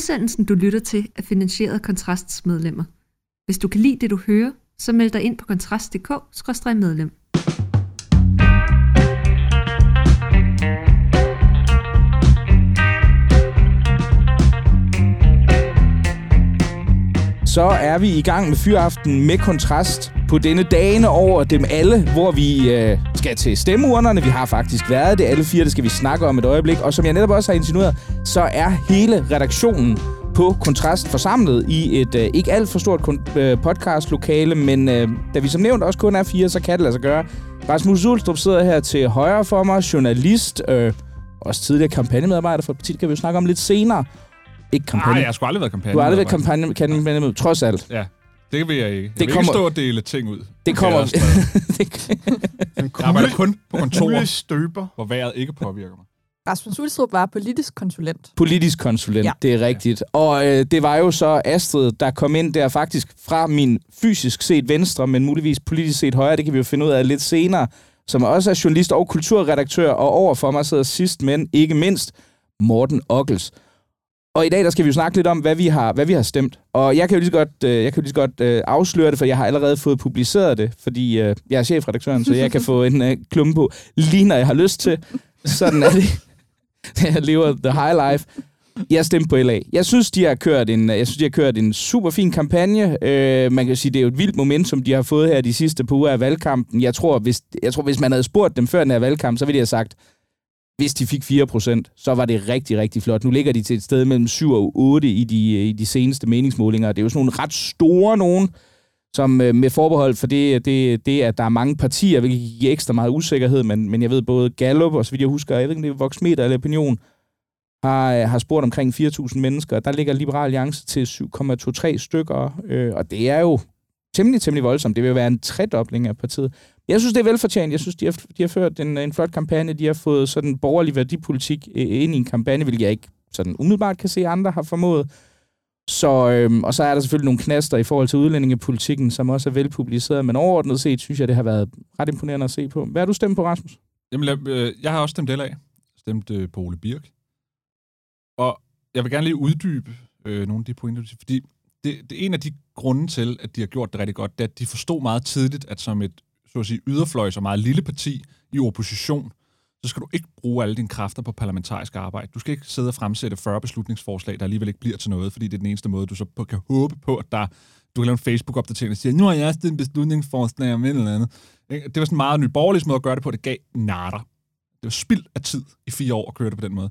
Udsendelsen, du lytter til, er finansieret af Kontrasts medlemmer. Hvis du kan lide det, du hører, så meld dig ind på kontrast.dk-medlem. Så er vi i gang med Fyraften med kontrast på denne dagene over dem alle, hvor vi øh, skal til stemmeurnerne. Vi har faktisk været det. Alle fire, det skal vi snakke om et øjeblik. Og som jeg netop også har insinueret, så er hele redaktionen på Kontrast forsamlet i et øh, ikke alt for stort øh, podcastlokale, men øh, da vi som nævnt også kun er fire, så kan det lade sig gøre. Rasmus Ulstrup sidder her til højre for mig, journalist, øh, også tidligere kampagnemedarbejder for partiet, kan vi jo snakke om lidt senere. Ikke kampagne. Nej, jeg har sgu aldrig været kampagne. Du har aldrig været kampagne, kampagne trods alt. Ja, det vil jeg ikke. Jeg det vil kommer, ikke stå og dele ting ud. Det kommer... jeg arbejder kun på kontorer, støber. hvor vejret ikke påvirker mig. Rasmus Ulstrup var politisk konsulent. Politisk konsulent, ja. det er rigtigt. Og øh, det var jo så Astrid, der kom ind der faktisk fra min fysisk set venstre, men muligvis politisk set højre, det kan vi jo finde ud af lidt senere, som også er journalist og kulturredaktør, og over for mig sidder sidst, men ikke mindst, Morten Ockels. Og i dag der skal vi jo snakke lidt om, hvad vi har, hvad vi har stemt. Og jeg kan jo lige så godt, øh, jeg kan jo lige så godt øh, afsløre det, for jeg har allerede fået publiceret det, fordi øh, jeg er chefredaktøren, så jeg kan få en øh, klumpe på, lige når jeg har lyst til. Sådan er det. jeg lever the high life. Jeg stemte på LA. Jeg synes, de har kørt en, øh, jeg synes, de har kørt en super fin kampagne. Øh, man kan sige, det er jo et vildt momentum, de har fået her de sidste par uger af valgkampen. Jeg tror, hvis, jeg tror, hvis man havde spurgt dem før den her valgkamp, så ville de have sagt, hvis de fik 4%, så var det rigtig, rigtig flot. Nu ligger de til et sted mellem 7 og 8 i de, øh, i de seneste meningsmålinger. Det er jo sådan nogle ret store nogen, som øh, med forbehold for det, det, det, at der er mange partier, hvilket giver ekstra meget usikkerhed, men, men jeg ved både Gallup, og så vidt jeg husker, jeg ved ikke, det er Voxmeter eller Opinion, har, øh, har spurgt omkring 4.000 mennesker. Der ligger Liberal Alliance til 7,23 stykker, øh, og det er jo temmelig, temmelig voldsomt. Det vil være en tredobling af partiet. Jeg synes, det er velfortjent. Jeg synes, de har, de har ført en, en flot kampagne. De har fået sådan borgerlig værdipolitik øh, ind i en kampagne, hvilket jeg ikke sådan umiddelbart kan se, andre har formået. Så, øhm, og så er der selvfølgelig nogle knaster i forhold til udlændingepolitikken, som også er velpubliceret, men overordnet set synes jeg, det har været ret imponerende at se på. Hvad har du stemt på, Rasmus? Jamen, øh, jeg har også stemt LA. Stemt øh, på Ole Birk. Og jeg vil gerne lige uddybe øh, nogle af de pointer, fordi det, det er en af de grunde til, at de har gjort det rigtig godt, det er, at de forstod meget tidligt, at som et så at sige, yderfløjs og meget lille parti i opposition, så skal du ikke bruge alle dine kræfter på parlamentarisk arbejde. Du skal ikke sidde og fremsætte 40 beslutningsforslag, der alligevel ikke bliver til noget, fordi det er den eneste måde, du så kan håbe på, at der, du kan lave en Facebook-opdatering og sige, nu har jeg stillet en beslutningsforslag om et eller andet. Det var sådan en meget nyborgerlig måde at gøre det på, det gav natter. Det var spild af tid i fire år at køre det på den måde.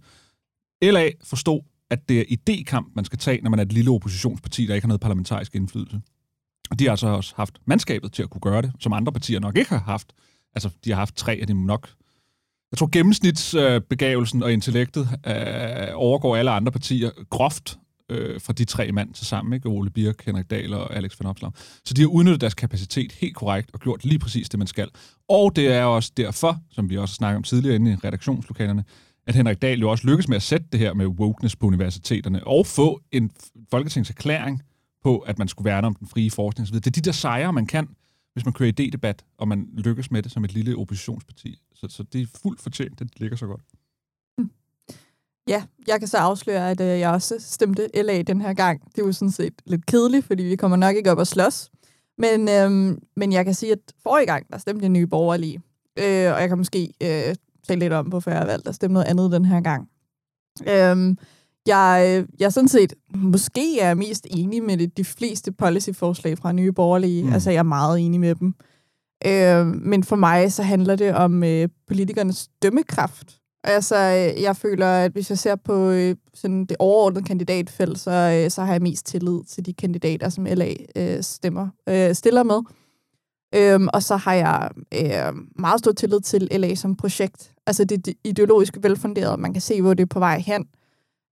LA forstod, at det er idékamp, man skal tage, når man er et lille oppositionsparti, der ikke har noget parlamentarisk indflydelse. De har altså også haft mandskabet til at kunne gøre det, som andre partier nok ikke har haft. Altså, de har haft tre af dem nok. Jeg tror, gennemsnitsbegavelsen øh, og intellektet øh, overgår alle andre partier groft øh, fra de tre mand til sammen, ikke? Ole Birk, Henrik Dahl og Alex van Opslag. Så de har udnyttet deres kapacitet helt korrekt og gjort lige præcis det, man skal. Og det er også derfor, som vi også snakker om tidligere inde i redaktionslokalerne, at Henrik Dahl jo også lykkes med at sætte det her med wokeness på universiteterne og få en folketingserklæring på, at man skulle værne om den frie forskning osv. Det er de der sejre, man kan, hvis man kører idédebat, og man lykkes med det som et lille oppositionsparti. Så, så det er fuldt fortjent, det ligger så godt. Mm. Ja, jeg kan så afsløre, at øh, jeg også stemte LA den her gang. Det var sådan set lidt kedeligt, fordi vi kommer nok ikke op og slås. Men, øhm, men jeg kan sige, at forrige gang, der stemte jeg nye borgerlige. Øh, og jeg kan måske øh, tale lidt om, hvorfor jeg har valgt at stemme noget andet den her gang. Øhm, jeg, jeg er sådan set måske er mest enig med det, de fleste policyforslag fra Nye Borgerlige. Mm. Altså, jeg er meget enig med dem. Øh, men for mig, så handler det om øh, politikernes dømmekraft. Altså, jeg føler, at hvis jeg ser på øh, sådan det overordnede kandidatfelt, så, øh, så har jeg mest tillid til de kandidater, som LA øh, stemmer, øh, stiller med. Øhm, og så har jeg øh, meget stor tillid til LA som projekt. Altså det, det ideologisk velfunderet, man kan se, hvor det er på vej hen.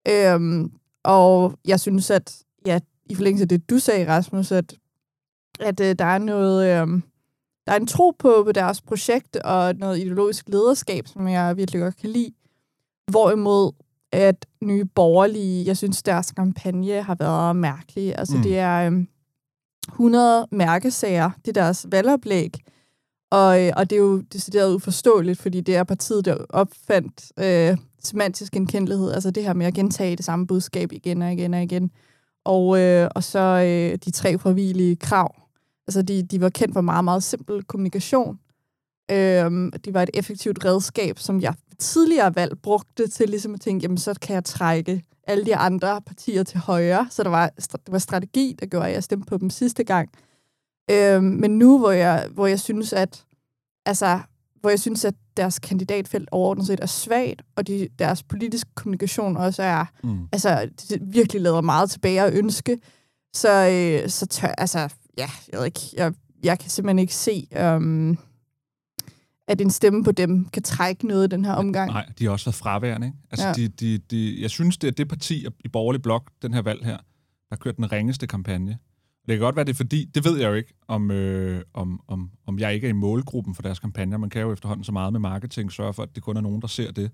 Øhm, og jeg synes, at ja, i forlængelse af det, du sagde, Rasmus, at, at øh, der er noget... Øh, der er en tro på, på deres projekt og noget ideologisk lederskab, som jeg virkelig godt kan lide. Hvorimod at nye borgerlige, jeg synes, deres kampagne har været mærkelig. Altså, mm. det er øh, 100 mærkesager, det er deres valgoplæg. Og, øh, og det er jo decideret uforståeligt, fordi det er partiet, der opfandt øh, semantisk genkendelighed, altså det her med at gentage det samme budskab igen og igen og igen. Og, øh, og så øh, de tre frivillige krav. Altså de, de var kendt for meget, meget simpel kommunikation. Øh, det var et effektivt redskab, som jeg tidligere valg brugte til ligesom at tænke, jamen så kan jeg trække alle de andre partier til højre. Så der var, det var strategi, der gjorde, at jeg stemte på dem sidste gang. Øh, men nu, hvor jeg, hvor jeg synes, at altså, hvor jeg synes, at deres kandidatfelt overordnet set er svagt, og de, deres politiske kommunikation også er, mm. altså, det virkelig lader meget tilbage at ønske, så, øh, så tør, altså, ja, jeg ved ikke, jeg, jeg kan simpelthen ikke se, um, at en stemme på dem kan trække noget i den her omgang. Nej, de har også været fraværende. Ikke? Altså, ja. de, de, de, jeg synes, det er det parti i borgerlig blok, den her valg her, der har kørt den ringeste kampagne. Det kan godt være, det er fordi, det ved jeg jo ikke, om, øh, om, om, om jeg ikke er i målgruppen for deres kampagner. Man kan jo efterhånden så meget med marketing sørge for, at det kun er nogen, der ser det,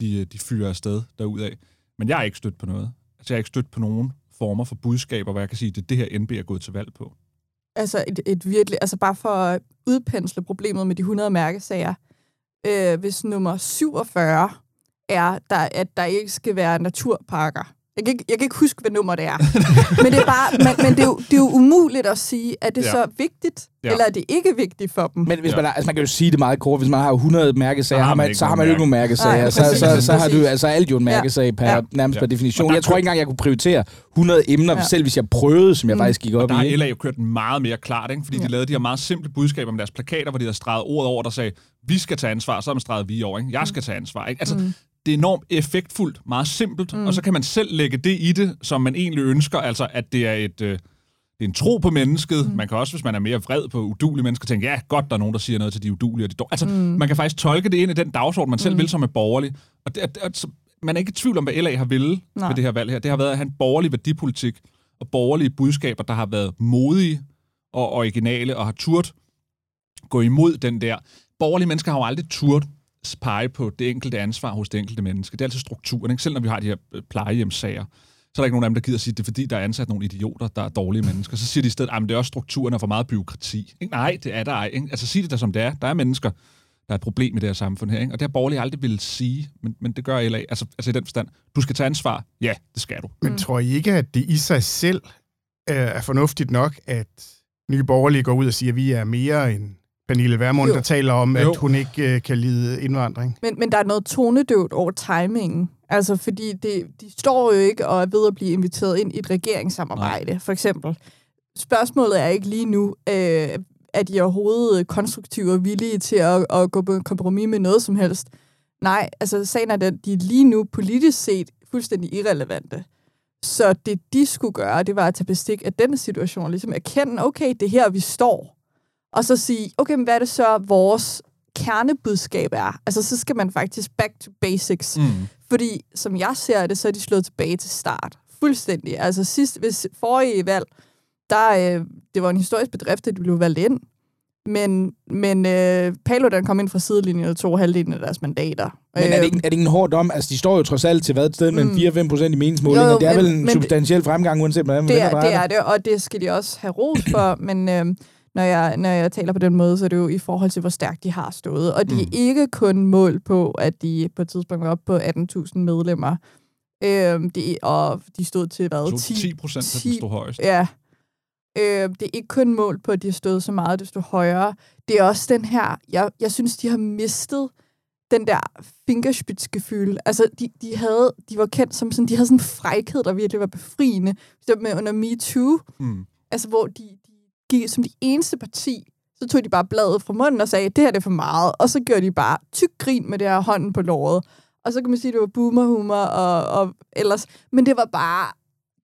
de, øh, de fyrer afsted derudad. Men jeg er ikke stødt på noget. Altså, jeg er ikke stødt på nogen former for budskaber, hvor jeg kan sige, at det er det her NB er gået til valg på. Altså, et, et virkelig, altså bare for at udpensle problemet med de 100 mærkesager. Øh, hvis nummer 47 er, der, at der ikke skal være naturparker, jeg kan, ikke, jeg kan ikke huske, hvad nummer det er. men det er bare, men, men det, er jo, det er jo umuligt at sige, at det ja. så vigtigt, ja. eller er det ikke vigtigt for dem. Men hvis man, altså man kan jo sige det meget kort, hvis man har 100 mærkesager, har man, så har man jo ikke nogen mærkesager. Nej, så, så, så, så, har du altså alt jo en mærkesag per, ja. nærmest ja. per definition. Jeg tror ikke engang, jeg kunne prioritere 100 emner, ja. selv hvis jeg prøvede, som jeg mm. faktisk gik op i. Der har LA jo kørt meget mere klart, ikke? fordi ja. de lavede de her meget simple budskaber med deres plakater, hvor de havde streget ordet over, der sagde, vi skal tage ansvar, så har man streget vi over. Ikke? Jeg skal tage ansvar. Ikke? Altså, mm det er enormt effektfuldt, meget simpelt, mm. og så kan man selv lægge det i det, som man egentlig ønsker, altså at det er et... Øh, det er en tro på mennesket. Mm. Man kan også, hvis man er mere vred på udulige mennesker, tænke, ja, godt, der er nogen, der siger noget til de udulige. Og de dår. Altså, mm. man kan faktisk tolke det ind i den dagsorden, man selv mm. vil som er borgerlig. Og det, at, at, man er ikke i tvivl om, hvad LA har ville med det her valg her. Det har været at have en borgerlig værdipolitik og borgerlige budskaber, der har været modige og originale og har turt gå imod den der. Borgerlige mennesker har jo aldrig turt pege på det enkelte ansvar hos det enkelte menneske. Det er altså strukturen. Ikke? Selv når vi har de her øh, plejehjemssager, så er der ikke nogen af dem, der gider at sige, at det er fordi, der er ansat nogle idioter, der er dårlige mennesker. Så siger de i stedet, at det er også strukturen og for meget byråkrati. Ikke? Nej, det er der ej. Ikke? Altså sig det der som det er. Der er mennesker, der er et problem i det her samfund her. Ikke? Og det har borgerlige aldrig vil sige, men, men det gør LA. Altså, altså i den forstand, du skal tage ansvar. Ja, det skal du. Men tror I ikke, at det i sig selv er fornuftigt nok, at nye borgerlige går ud og siger, at vi er mere end Pernille Vermund, der taler om, jo. at hun ikke øh, kan lide indvandring. Men, men der er noget tonedøvt over timingen. Altså, fordi det, de står jo ikke og er ved at blive inviteret ind i et regeringssamarbejde, Nej. for eksempel. Spørgsmålet er ikke lige nu, øh, at de er overhovedet konstruktive og villige til at, at gå på kompromis med noget som helst. Nej, altså sagen er, at de er lige nu politisk set fuldstændig irrelevante. Så det, de skulle gøre, det var at tage bestik af den situation, ligesom erkende, okay, det er her, vi står og så sige, okay, men hvad er det så, vores kernebudskab er? Altså, så skal man faktisk back to basics. Mm. Fordi, som jeg ser det, så er de slået tilbage til start. Fuldstændig. Altså, sidst, hvis forrige valg, der, øh, det var en historisk bedrift, at de blev valgt ind. Men, men øh, Paludan kom ind fra sidelinjen og tog halvdelen af deres mandater. Men er det, ikke, er det ikke en hård dom? Altså, de står jo trods alt til hvad sted med mm. 4-5 procent i meningsmålinger. Jo, det er men, vel en substantiel det, fremgang, uanset hvordan det er, det er det, og det skal de også have ros for. men øh, når jeg, når jeg taler på den måde, så er det jo i forhold til, hvor stærkt de har stået. Og de mm. er ikke kun mål på, at de på et tidspunkt var oppe på 18.000 medlemmer. Øhm, de, og de stod til, hvad? 10, 10 procent, der stod højst. Ja. Øhm, det er ikke kun mål på, at de har stået så meget, desto højere. Det er også den her, jeg, jeg synes, de har mistet den der fingerspitzgefühl. Altså, de, de, havde, de var kendt som sådan, de havde sådan en frækhed, der virkelig var befriende. Med under MeToo. Mm. Altså, hvor de, de gik som de eneste parti, så tog de bare bladet fra munden og sagde, det her det er for meget. Og så gjorde de bare tyk grin med det her hånden på låret. Og så kan man sige, at det var boomerhumor og, og ellers. Men det var bare,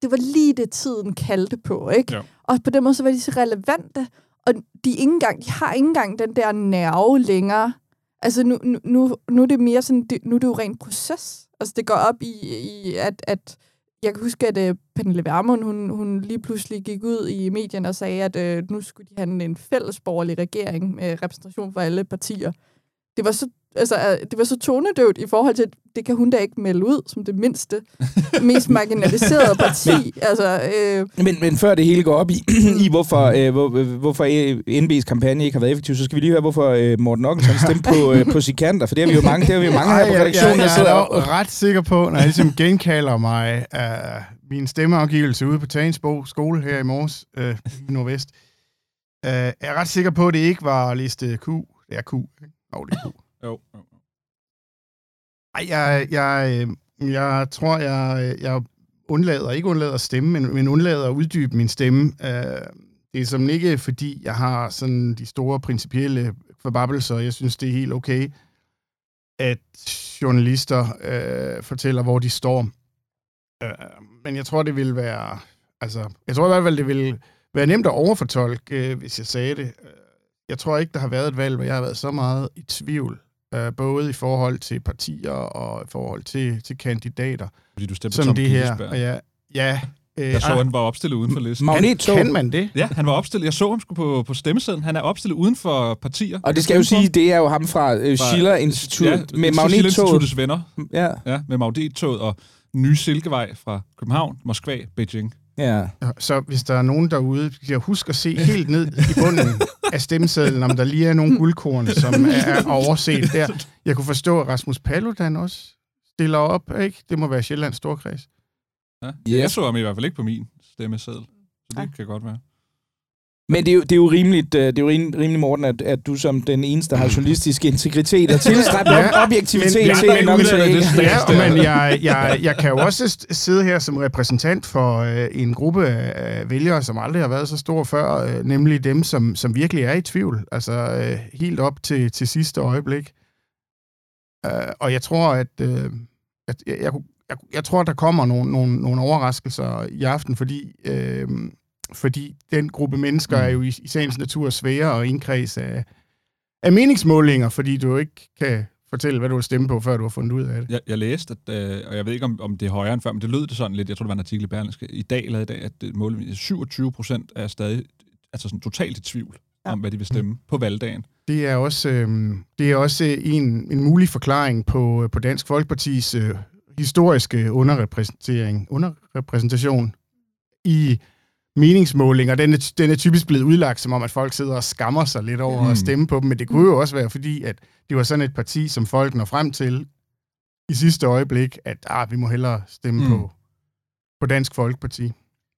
det var lige det, tiden kaldte på, ikke? Ja. Og på den måde, så var de så relevante. Og de, ikke engang, de har ikke engang den der nerve længere. Altså, nu, nu, nu er det mere sådan, nu er det jo rent proces. Altså, det går op i, i at, at jeg kan huske, at øh, Pernille Vermund, hun, hun lige pludselig gik ud i medierne og sagde, at øh, nu skulle de have en fællesborgerlig regering med repræsentation for alle partier. Det var så altså, det var så tonedøvt i forhold til, det kan hun da ikke melde ud som det mindste, mest marginaliserede parti. men, altså, øh... men, men før det hele går op i, i hvorfor, øh, hvor, hvorfor NB's kampagne ikke har været effektiv, så skal vi lige høre, hvorfor øh, Morten Ockelsson stemte på, øh, på Sikander, for det har vi jo mange, det har vi jo mange her på redaktionen, der sidder Jeg er ret sikker på, når jeg ligesom genkalder mig af min stemmeafgivelse ude på Tagensbo skole her i morges, øh, i Nordvest, øh, jeg er ret sikker på, at det ikke var liste Q. Det er Q, ikke? Jo, det er Q jo, jo. Ej, jeg, jeg, øh, jeg tror, jeg, jeg undlader, ikke undlader at stemme, men, men undlader at uddybe min stemme. Øh, det er som ikke, fordi jeg har sådan de store principielle forbabelser. Jeg synes, det er helt okay, at journalister øh, fortæller, hvor de står. Øh, men jeg tror, det vil være... Altså, jeg tror i hvert fald, det vil være nemt at overfortolke, øh, hvis jeg sagde det. Øh, jeg tror ikke, der har været et valg, hvor jeg har været så meget i tvivl øh, både i forhold til partier og i forhold til, til kandidater. Fordi du stemte som det her. Ja, ja, øh, jeg så, ah. han var opstillet uden for listen. Magnettog. Kan man det? Ja, han var opstillet. Jeg så ham på, på stemmesedlen. Han er opstillet uden for partier. Og det skal jeg jo sige, det er jo ham fra uh, Schiller Institut ja, med Magnettogets venner. Ja. ja. med Magnettoget og Nye Silkevej fra København, Moskva, Beijing. Ja. Så hvis der er nogen derude, skal husk at se helt ned i bunden af stemmesedlen, om der lige er nogle guldkorn, som er overset der. Jeg kunne forstå, at Rasmus Paludan også stiller op, ikke? Det må være Sjællands Storkreds. Ja. Yes. Jeg så ham i hvert fald ikke på min stemmeseddel, så det kan godt være. Men det er jo, det er jo rimeligt, øh, det er jo rimelig, Morten, at, at du som den eneste har journalistisk integritet og tilstræbt ja, objektivitet men, til men, nok til det. Ja, men jeg, jeg, jeg kan jo også sidde her som repræsentant for øh, en gruppe af vælgere, som aldrig har været så stor før, øh, nemlig dem, som, som virkelig er i tvivl, altså øh, helt op til, til sidste øjeblik. Uh, og jeg tror, at øh, at jeg, jeg, jeg, jeg tror, der kommer nogle, nogle, nogle overraskelser i aften, fordi øh, fordi den gruppe mennesker mm. er jo i, i sagens natur svære at indkredse af, af meningsmålinger, fordi du ikke kan fortælle, hvad du vil stemme på, før du har fundet ud af det. Jeg, jeg læste, at, øh, og jeg ved ikke, om, om det er højere end før, men det lød det sådan lidt, jeg tror, det var en artikel i Berlingske, i dag eller i dag, at det, mål, 27 procent er stadig altså sådan totalt i tvivl ja. om, hvad de vil stemme mm. på valgdagen. Det er også, øh, det er også en, en mulig forklaring på, på Dansk Folkepartis øh, historiske underrepræsentering, underrepræsentation i meningsmålinger, den er, den er typisk blevet udlagt som om, at folk sidder og skammer sig lidt over mm. at stemme på dem, men det kunne jo også være fordi, at det var sådan et parti, som folk når frem til i sidste øjeblik, at ah, vi må hellere stemme mm. på, på Dansk Folkeparti.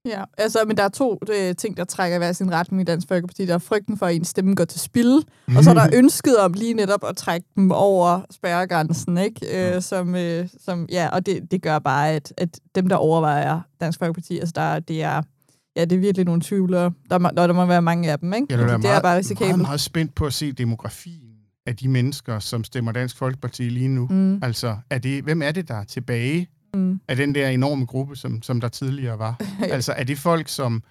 Ja, altså, men der er to øh, ting, der trækker hver sin retning i Dansk Folkeparti. Der er frygten for, at en stemme går til spil, mm. og så er der ønsket om lige netop at trække dem over spærregrænsen, ikke? Øh, som, øh, som, ja, og det, det gør bare, at, at dem, der overvejer Dansk Folkeparti, altså der, det er Ja, det er virkelig nogle tvivlere. Der, må, der må være mange af dem, ikke? Ja, det, er, det meget, er bare risikabelt. Jeg er meget, meget spændt på at se demografien af de mennesker, som stemmer Dansk Folkeparti lige nu. Mm. Altså, er det, hvem er det, der er tilbage mm. af den der enorme gruppe, som, som der tidligere var? altså, er det folk, som,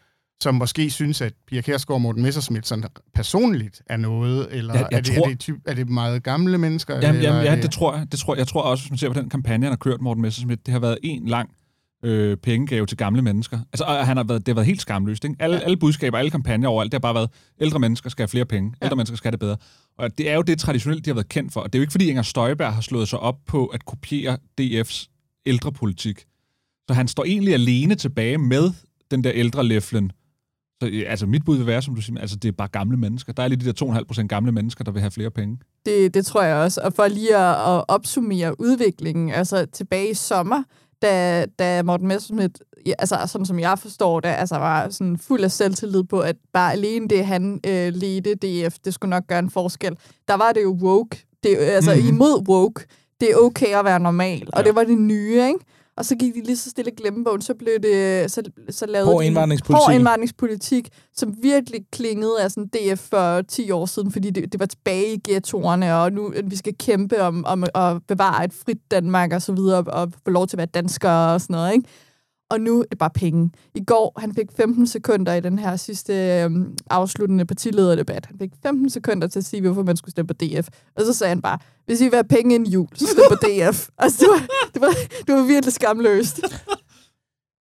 som måske synes, at Pia Kærsgaard og Morten Messersmith sådan personligt er noget, eller ja, er, det, tror... er, det typ, er det meget gamle mennesker? Jamen, eller, jamen ja, det tror jeg. Det tror, jeg tror også, hvis man ser på den kampagne, han har kørt, Morten Messersmith, det har været en lang øh, pengegave til gamle mennesker. Altså, og han har været, det har været helt skamløst. Ikke? Alle, ja. alle budskaber, alle kampagner overalt, det har bare været, ældre mennesker skal have flere penge, ældre ja. mennesker skal have det bedre. Og det er jo det traditionelt, de har været kendt for. Og det er jo ikke, fordi Inger Støjberg har slået sig op på at kopiere DF's ældrepolitik. Så han står egentlig alene tilbage med den der ældre læflen. Så altså, mit bud vil være, som du siger, altså, det er bare gamle mennesker. Der er lige de der 2,5 procent gamle mennesker, der vil have flere penge. Det, det tror jeg også. Og for lige at, at opsummere udviklingen, altså tilbage i sommer, da, da Morten Messerschmidt, ja, altså sådan som jeg forstår det, altså var sådan fuld af selvtillid på, at bare alene det, han øh, ledte DF, det skulle nok gøre en forskel. Der var det jo woke, det, altså mm-hmm. imod woke. Det er okay at være normal, og ja. det var det nye, ikke? Og så gik de lige så stille glemmebogen, så blev det, så, så lavede hård indvandringspolitik. hård indvandringspolitik, som virkelig klingede af sådan DF for 10 år siden, fordi det, det var tilbage i ghettoerne, og nu vi skal kæmpe om, om at bevare et frit Danmark og så videre, og få lov til at være danskere og sådan noget, ikke? Og nu er det bare penge. I går, han fik 15 sekunder i den her sidste øhm, afsluttende partilederdebat. Han fik 15 sekunder til at sige, hvorfor man skulle stemme på DF. Og så sagde han bare, hvis I vil have penge en jul, så stem på DF. altså, det var, det, var, det var virkelig skamløst.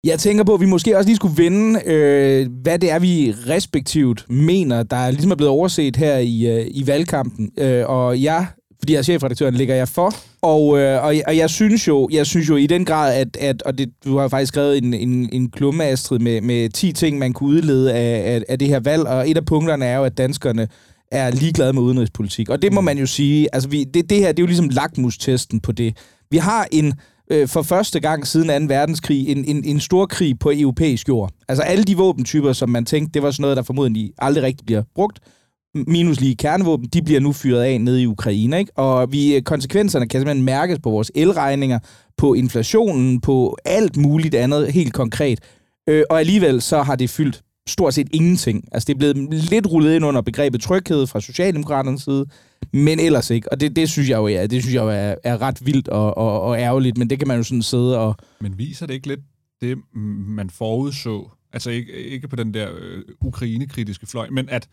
Jeg tænker på, at vi måske også lige skulle vende, øh, hvad det er, vi respektivt mener, der ligesom er blevet overset her i, øh, i valgkampen. Øh, og jeg fordi jeg er chefredaktøren, ligger jeg for. Og, øh, og, og jeg synes jo, jeg synes jo i den grad, at, at og det, du har faktisk skrevet en, en, en klumme, Astrid, med, med 10 ting, man kunne udlede af, af, af det her valg, og et af punkterne er jo, at danskerne er ligeglade med udenrigspolitik. Og det må man jo sige, altså vi, det, det her, det er jo ligesom lakmustesten på det. Vi har en, øh, for første gang siden 2. verdenskrig, en, en, en stor krig på europæisk jord. Altså alle de våbentyper, som man tænkte, det var sådan noget, der formodentlig aldrig rigtig bliver brugt, minus lige kernevåben, de bliver nu fyret af nede i Ukraine. Ikke? Og vi, øh, konsekvenserne kan simpelthen mærkes på vores elregninger, på inflationen, på alt muligt andet helt konkret. Øh, og alligevel så har det fyldt stort set ingenting. Altså det er blevet lidt rullet ind under begrebet tryghed fra Socialdemokraternes side, men ellers ikke. Og det, det synes jeg jo, ja, det synes jeg jo er, er ret vildt og, og, og ærgerligt, men det kan man jo sådan sidde og... Men viser det ikke lidt det, man forudså? Altså ikke, ikke på den der øh, ukraine-kritiske fløj, men at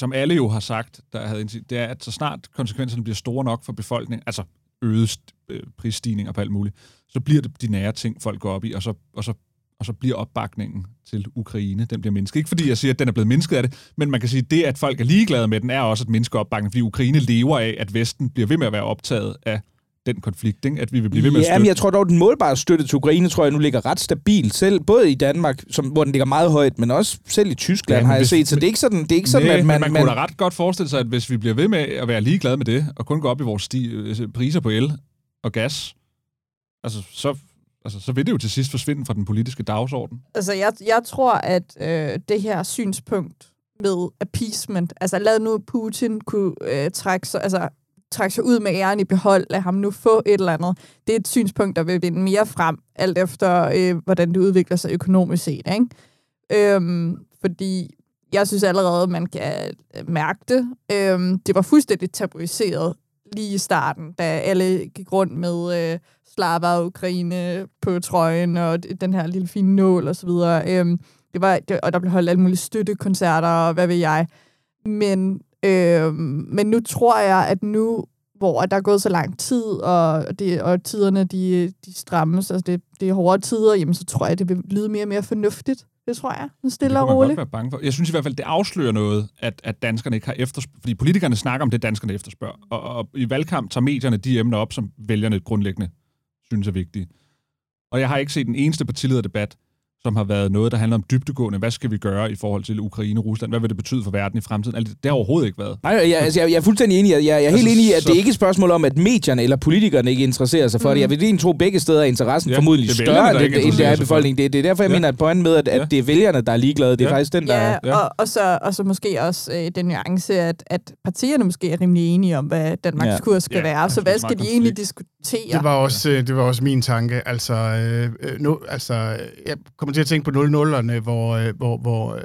som alle jo har sagt, der havde det er, at så snart konsekvenserne bliver store nok for befolkningen, altså øget øh, prisstigning prisstigninger på alt muligt, så bliver det de nære ting, folk går op i, og så, og så, og så bliver opbakningen til Ukraine, den bliver mindsket. Ikke fordi jeg siger, at den er blevet mindsket af det, men man kan sige, at det, at folk er ligeglade med den, er også at mindske opbakningen, fordi Ukraine lever af, at Vesten bliver ved med at være optaget af den konflikt, ikke? at vi vil blive ved med at støtte. Jamen, jeg tror dog, at den målbare støtte til Ukraine, tror jeg nu ligger ret stabilt, selv både i Danmark, som, hvor den ligger meget højt, men også selv i Tyskland ja, har jeg hvis, set, så det er ikke sådan, det er ikke sådan nej, at man... man, man kunne da ret godt forestille sig, at hvis vi bliver ved med at være ligeglade med det, og kun gå op i vores sti, øh, priser på el og gas, altså så, altså, så vil det jo til sidst forsvinde fra den politiske dagsorden. Altså, jeg, jeg tror, at øh, det her synspunkt med appeasement, altså lad nu Putin kunne øh, trække sig, altså trække sig ud med æren i behold, lad ham nu få et eller andet. Det er et synspunkt, der vil vinde mere frem, alt efter, øh, hvordan det udvikler sig økonomisk set. Ikke? Øhm, fordi jeg synes allerede, man kan øh, mærke det. Øhm, det var fuldstændig tabuiseret lige i starten, da alle gik rundt med øh, Slava og Ukraine på trøjen, og den her lille fine nål og så videre. Øhm, det var, det, og der blev holdt alle mulige støttekoncerter, og hvad ved jeg. Men Øh, men nu tror jeg, at nu, hvor der er gået så lang tid, og, det, og tiderne de, de strammes, altså det, det er hårde tider, jamen så tror jeg, det vil lyde mere og mere fornuftigt. Det tror jeg. Nu stille og roligt. være bange for. Jeg synes i hvert fald, det afslører noget, at, at danskerne ikke har efterspørg. Fordi politikerne snakker om det, danskerne efterspørger. Og, og i valgkamp tager medierne de emner op, som vælgerne grundlæggende synes er vigtige. Og jeg har ikke set den eneste partilederdebat, som har været noget, der handler om dybdegående. Hvad skal vi gøre i forhold til Ukraine og Rusland? Hvad vil det betyde for verden i fremtiden? Altså, det har overhovedet ikke været. Nej, jeg, altså, jeg, jeg er fuldstændig enig. Jeg, jeg er helt altså, enig i, at så... det ikke er et spørgsmål om, at medierne eller politikerne ikke interesserer sig for mm. det. Jeg vil lige tro, begge steder er interessen ja, formodentlig det større, end det, det er befolkningen. Det, det er derfor, jeg ja. mener, at pointen med, at, at det er vælgerne, der er ligeglade. Det er ja. faktisk den, der... Ja, ja. Og, og, så, og så måske også øh, den nuance, at, at partierne måske er rimelig enige om, hvad Danmarks ja. kurs skal ja, være. Så hvad skal de egentlig diskutere? Det var også, øh, det var også min tanke. Altså, øh, øh nu, altså, jeg kommer til at tænke på 00'erne, øh, hvor, hvor, hvor,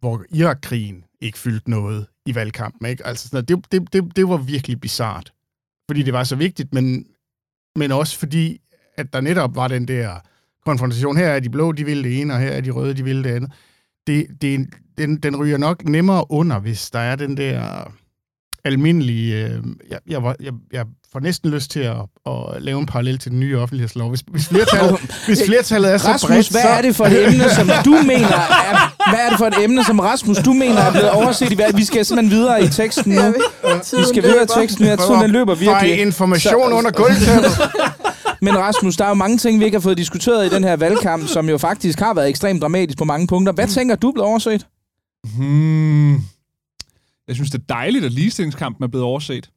hvor Irak-krigen ikke fyldte noget i valgkampen. Ikke? Altså, sådan, det, det, det, det var virkelig bizart, fordi det var så vigtigt, men, men også fordi, at der netop var den der konfrontation. Her er de blå, de vil det ene, og her er de røde, de vil det andet. Det, det, den, den ryger nok nemmere under, hvis der er den der almindelige... Øh, jeg, jeg, var, jeg, jeg får næsten lyst til at, at lave en parallel til den nye offentlighedslov. Hvis, hvis, flertallet, hvis flertallet er så Rasmus, bredt, hvad er det for et emne, som du mener er, hvad er det for et emne, som Rasmus, du mener er blevet overset i Vi skal simpelthen videre i teksten nu. Vi skal videre i teksten, ja, tiden den løber virkelig. information så, under gulvtæppet. Men Rasmus, der er jo mange ting, vi ikke har fået diskuteret i den her valgkamp, som jo faktisk har været ekstremt dramatisk på mange punkter. Hvad tænker du blevet overset? Hmm. Jeg synes, det er dejligt, at ligestillingskampen er blevet overset.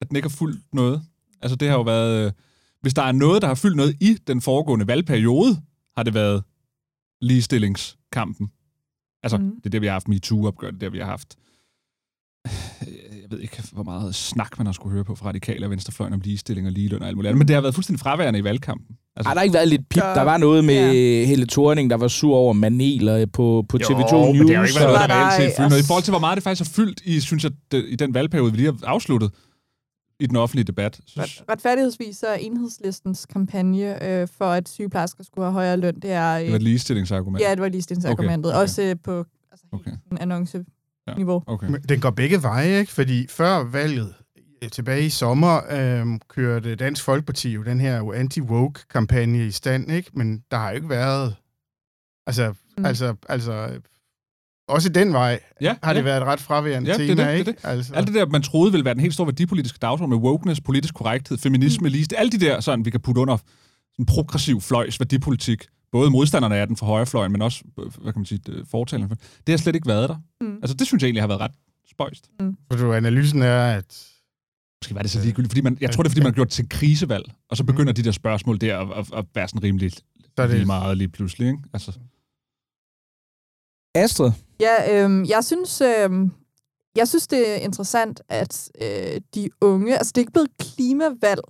At den ikke har fulgt noget. Altså, det har jo været... Øh, hvis der er noget, der har fyldt noget i den foregående valgperiode, har det været ligestillingskampen. Altså, mm. det er det, vi har haft MeToo-opgør, det er det, vi har haft jeg ved ikke, hvor meget snak man har skulle høre på fra radikale og venstrefløjen om ligestilling og ligeløn og alt muligt Men det har været fuldstændig fraværende i valgkampen. Altså, har der ikke været lidt pip? Der var noget med ja. Helle Thorning, der var sur over maneler på, på TV2 jo, News. men det har jo ikke været noget, der reelt set I forhold til, hvor meget det faktisk har fyldt i, synes jeg, det, i den valgperiode, vi lige har afsluttet i den offentlige debat. Ret, retfærdighedsvis er enhedslistens kampagne øh, for, at sygeplejersker skulle have højere løn, det er... Øh, det var et ligestillingsargument. Ja, det var ligestillingsargumentet. Okay, okay. Også øh, på altså, okay. en annonce ja. niveau. Okay. Men den går begge veje, ikke? Fordi før valget, tilbage i sommer, øh, kørte Dansk Folkeparti jo den her anti-woke-kampagne i stand, ikke? Men der har jo ikke været... Altså, mm. altså, altså også den vej Ja, har det ja. været et ret fraværende Ja, det tema, det, det ikke? det. Altså, Alt det der, man troede ville være den helt store værdipolitiske dagsorden med wokeness, politisk korrekthed, feminisme, mm. alle de der, sådan, vi kan putte under en progressiv fløjs værdipolitik, både modstanderne af den fra højrefløjen, men også, øh, hvad kan man sige, øh, fortalerne for. Det har slet ikke været der. Mm. Altså, det synes jeg egentlig har været ret spøjst. Så du, analysen er, at Måske var det så ligegyldigt, fordi man, jeg tror, det er, fordi man har gjort til krisevalg, og så begynder de der spørgsmål der at, at, at være sådan rimelig så er lige det, meget lige pludselig, ikke? Altså, Astrid, Ja, øhm, jeg synes, øhm, jeg synes, det er interessant, at øh, de unge, altså det er ikke blevet klimavalg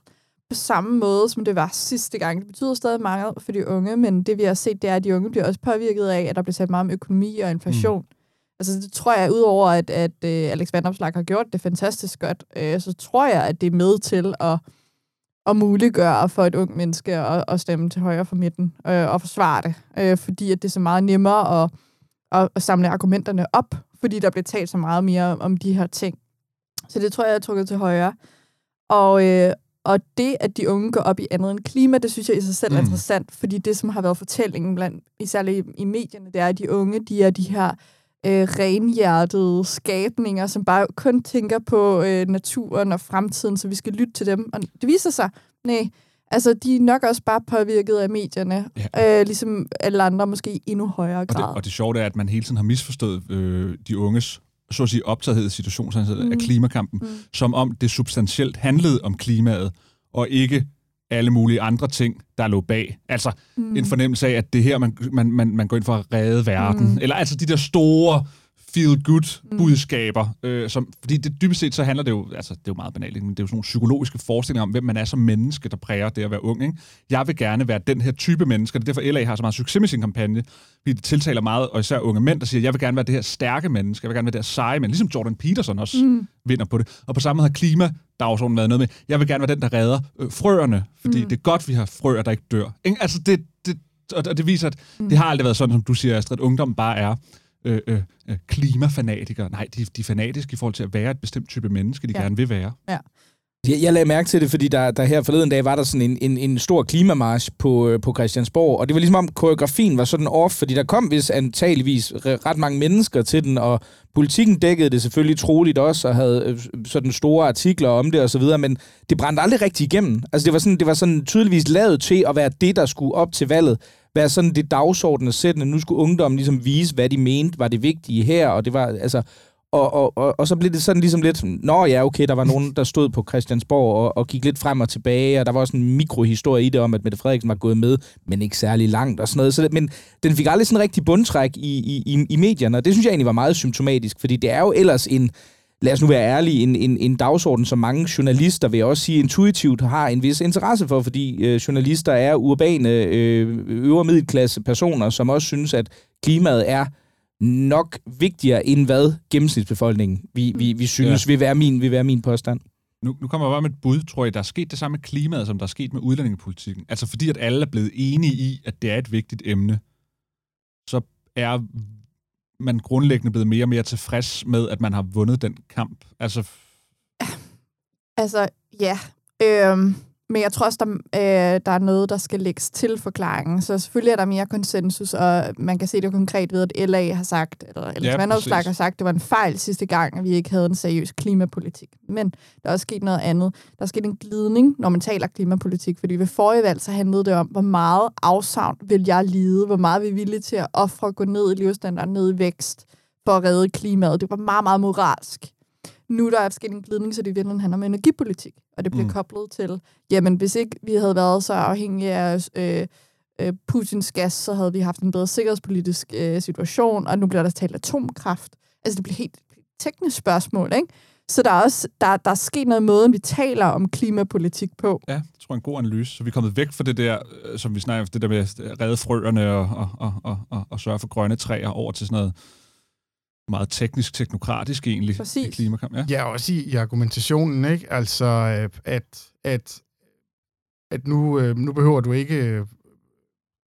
på samme måde, som det var sidste gang. Det betyder stadig meget for de unge, men det vi har set, det er, at de unge bliver også påvirket af, at der bliver sat meget om økonomi og inflation. Mm. Altså det tror jeg, udover at, at øh, Alex Vandopslag har gjort det fantastisk godt, øh, så tror jeg, at det er med til at, at muliggøre for et ung menneske at, at stemme til højre for midten øh, og forsvare det. Øh, fordi at det er så meget nemmere at at, at samle argumenterne op, fordi der bliver talt så meget mere om, om de her ting. Så det tror jeg er trukket til højre. Og, øh, og det, at de unge går op i andet end klima, det synes jeg i sig selv er Mm. interessant, fordi det, som har været fortællingen, blandt, især i, i medierne, det er, at de unge, de er de her øh, renhjertede skabninger, som bare kun tænker på øh, naturen og fremtiden, så vi skal lytte til dem. Og det viser sig, nej, altså de er nok også bare påvirket af medierne, Ja. øh, ligesom alle andre måske i endnu højere og, det, grad. og det sjove er, at man hele tiden har misforstået øh, de unges så at sige, optagethed i situationen mm. af klimakampen, Mm. som om det substantielt handlede om klimaet, og ikke alle mulige andre ting, der lå bag. Altså mm. en fornemmelse af, at det er her, man, man, man, man går ind for at redde verden. Mm. Eller altså de der store feel-good-budskaber. Mm. Øh, som, fordi det, dybest set så handler det jo, altså det er jo meget banalt, men det er jo sådan nogle psykologiske forestillinger om, hvem man er som menneske, der præger det at være ung. Ikke? Jeg vil gerne være den her type menneske, det er derfor LA har så meget succes med sin kampagne, fordi det tiltaler meget, og især unge mænd, der siger, jeg vil gerne være det her stærke menneske, jeg vil gerne være det her seje menneske, ligesom Jordan Peterson også mm. vinder på det. Og på samme måde har klimadagsordenen været noget med, jeg vil gerne være den, der redder øh, frøerne, fordi mm. det er godt, vi har frøer, der ikke dør. Ikke? Altså det, det, og og det viser, at mm. det har aldrig været sådan, som du siger, Astrid, at ungdom bare er øh, øh, øh, klimafanatikere. Nej, de, de er fanatiske i forhold til at være et bestemt type menneske, de Ja. ja. gerne vil være. Jeg, jeg lagde mærke til det, fordi der, der her forleden dag var der sådan en, en, en stor klimamarsch på, øh, på Christiansborg, og det var ligesom om koreografien var sådan off, fordi der kom vist antageligvis re- ret mange mennesker til den, og politikken dækkede det selvfølgelig troligt også, og havde øh, sådan store artikler om det og så videre, men det brændte aldrig rigtig igennem. Altså det var sådan, det var sådan tydeligvis lavet til at være det, der skulle op til valget, være sådan det dagsordene sættende. Nu skulle ungdommen ligesom vise, hvad de mente var det vigtige her, og det var altså... Og, og, og, og så blev det sådan ligesom lidt, nå ja, okay, der var nogen, der stod på Christiansborg og, og gik lidt frem og tilbage, og der var også en mikrohistorie i det om, at Mette Frederiksen var gået med, men ikke særlig langt og sådan noget. Så det, men den fik aldrig sådan en rigtig bundtræk i, i, i, i medierne, og det synes jeg egentlig var meget symptomatisk, fordi det er jo ellers en, lad os nu være ærlige, en, en, en dagsorden, som mange journalister, vil jeg også sige, intuitivt har en vis interesse for, fordi øh, journalister er urbane, øh, øvre middelklasse personer, som også synes, at klimaet er nok vigtigere end hvad gennemsnitsbefolkningen, vi, vi, vi synes, ja. vil, være min, vil være min påstand. Nu, nu kommer jeg bare med et bud, tror jeg, der er sket det samme med klimaet, som der er sket med udlændingepolitikken. Altså fordi, at alle er blevet enige i, at det er et vigtigt emne, så er man grundlæggende blevet mere og mere tilfreds med, at man har vundet den kamp. Altså, Altså, ja. Øhm, men jeg tror også, der, øh, der er noget, der skal lægges til forklaringen. Så selvfølgelig er der mere konsensus, og man kan se det konkret ved, at LA har sagt, eller Alex Ja, Vandopslag har sagt, at det var en fejl sidste gang, at vi ikke havde en seriøs klimapolitik. Men der er også sket noget andet. Der er sket en glidning, når man taler klimapolitik, fordi ved forrige valg, så handlede det om, hvor meget afsavn vil jeg lide, hvor meget vi er villige til at ofre at gå ned i levestandard, ned i vækst, for at redde klimaet. Det var meget, meget moralsk. Nu der er sket en glidning, så det i virkeligheden handler om energipolitik, og det bliver Mm. koblet til, jamen hvis ikke vi havde været så afhængige af øh, øh, Putins gas, så havde vi haft en bedre sikkerhedspolitisk øh, situation, og nu bliver der talt atomkraft. Altså det bliver helt teknisk spørgsmål, ikke? Så der er også der, der er sket noget i måden, vi taler om klimapolitik på. ja, det tror jeg er en god analyse. Så vi er kommet væk fra det der, øh, som vi snakker om, det der med at redde frøerne og, og, og, og, og, og sørge for grønne træer over til sådan noget meget teknisk, teknokratisk egentlig. Præcis. i klimakamp. Ja. Ja, også i, i argumentationen, ikke? Altså, øh, at, at, at nu, øh, nu behøver du ikke... øh,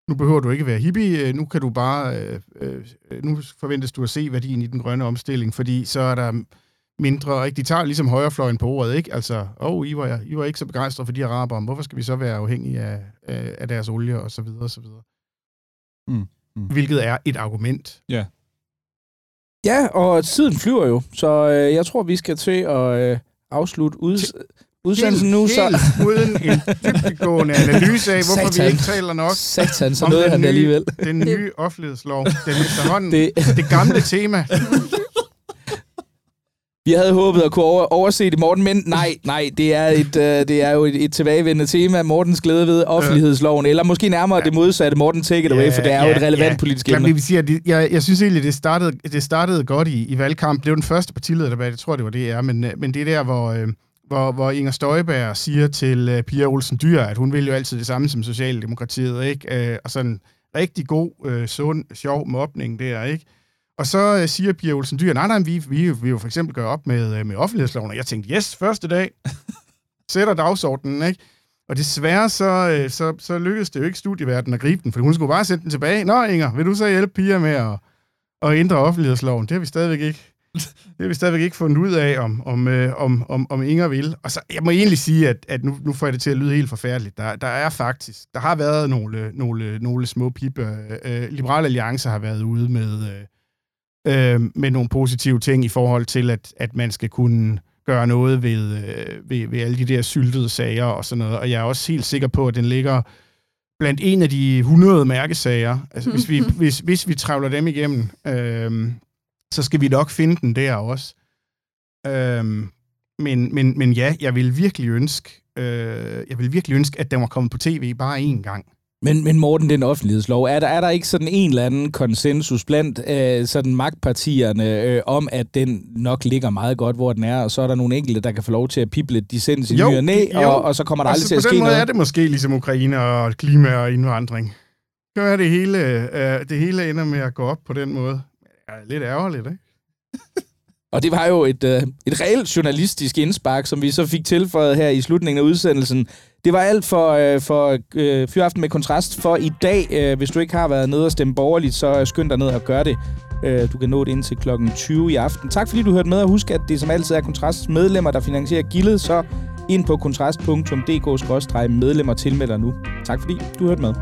Nu behøver du ikke være hippie, nu kan du bare, øh, nu forventes du at se værdien i den grønne omstilling, fordi så er der mindre, ikke? De tager ligesom højrefløjen på ordet, ikke? Altså, åh, oh, I, var, I var ikke så begejstrede for de araber, hvorfor skal vi så være afhængige af, af, af deres olie, og så videre, og så videre. Mm, mm. Hvilket er et argument. Ja. Ja, og tiden flyver jo, så øh, jeg tror, vi skal til at øh, afslutte ud, udsendelsen nu. Så... Helt uden en dybdegående analyse af, hvorfor Satan. vi ikke taler nok Satan, så om den han nye- alligevel. den nye offentlighedslov. Den efterhånden. Det, det gamle tema. Vi havde håbet at kunne over, overse det, Morten, men nej, nej, det er, et, øh, det er jo et, et tilbagevendende tema. Mortens glæde ved offentlighedsloven, eller måske nærmere det modsatte. Morten, take it away, for det er jo et relevant politisk Jamen, emne. det vil sige, at det, jeg, jeg synes egentlig, det startede, det startede godt i, i valgkampen. Det var den første partilederdebat, jeg tror, det var det, er, men, øh, men det er der, hvor, øh, hvor, hvor Inger Støjberg siger til øh, Pia Olsen Dyr, at hun vil jo altid det samme som Socialdemokratiet, ikke? Øh, og sådan rigtig god, øh, sund, sjov mobning der, ikke? Og så øh, siger Pia Olsen Dyr, nej, nej, vi, vi, vi jo for eksempel gøre op med, øh, med offentlighedsloven. Og jeg tænkte, yes, første dag, sætter dagsordenen, ikke? Og desværre så, øh, så, så lykkedes det jo ikke studieverdenen at gribe den, for hun skulle bare sende den tilbage. Nå, Inger, vil du så hjælpe Pia med at, at ændre offentlighedsloven? Det har vi stadigvæk ikke. Det har vi stadigvæk ikke fundet ud af, om, om, øh, om, om, om Inger vil. Og så, jeg må egentlig sige, at, at nu, nu får jeg det til at lyde helt forfærdeligt. Der, der er faktisk, der har været nogle, nogle, nogle små piber. Øh, Liberale Alliance har været ude med, øh, øh, med nogle positive ting i forhold til, at, at man skal kunne gøre noget ved, øh, ved, ved alle de der syltede sager og sådan noget. Og jeg er også helt sikker på, at den ligger blandt en af de 100 mærkesager. Altså, hvis vi, hvis, hvis vi travler dem igennem, øh, så skal vi nok finde den der også. Øhm, men, men, men ja, jeg vil virkelig ønske, øh, jeg vil virkelig ønske, at den var kommet på tv bare én gang. Men, men Morten, den offentlighedslov, er der, er der ikke sådan en eller anden konsensus blandt øh, sådan magtpartierne øh, om, at den nok ligger meget godt, hvor den er, og så er der nogle enkelte, der kan få lov til at pible dissens i ny og næ, og, og så kommer der aldrig Og til at på ske den måde noget. er det måske ligesom Ukraine og klima og indvandring. Det kan være, det hele, øh, det hele ender med at gå op på den måde. Ja, lidt ærgerligt, ikke? Og det var jo et, øh, et reelt journalistisk indspark, som vi så fik tilføjet her i slutningen af udsendelsen. Det var alt for, øh, for øh, Fyraften med Kontrast for i dag. Øh, hvis du ikke har været nede og stemme borgerligt, så skynd dig ned og gør det. Øh, du kan nå det indtil kl. 20 i aften. Tak fordi du hørte med, og husk, at det som altid er Kontrasts medlemmer, der finansierer gildet, så ind på kontrast.dk-medlemmer tilmelder nu. Tak fordi du hørte med.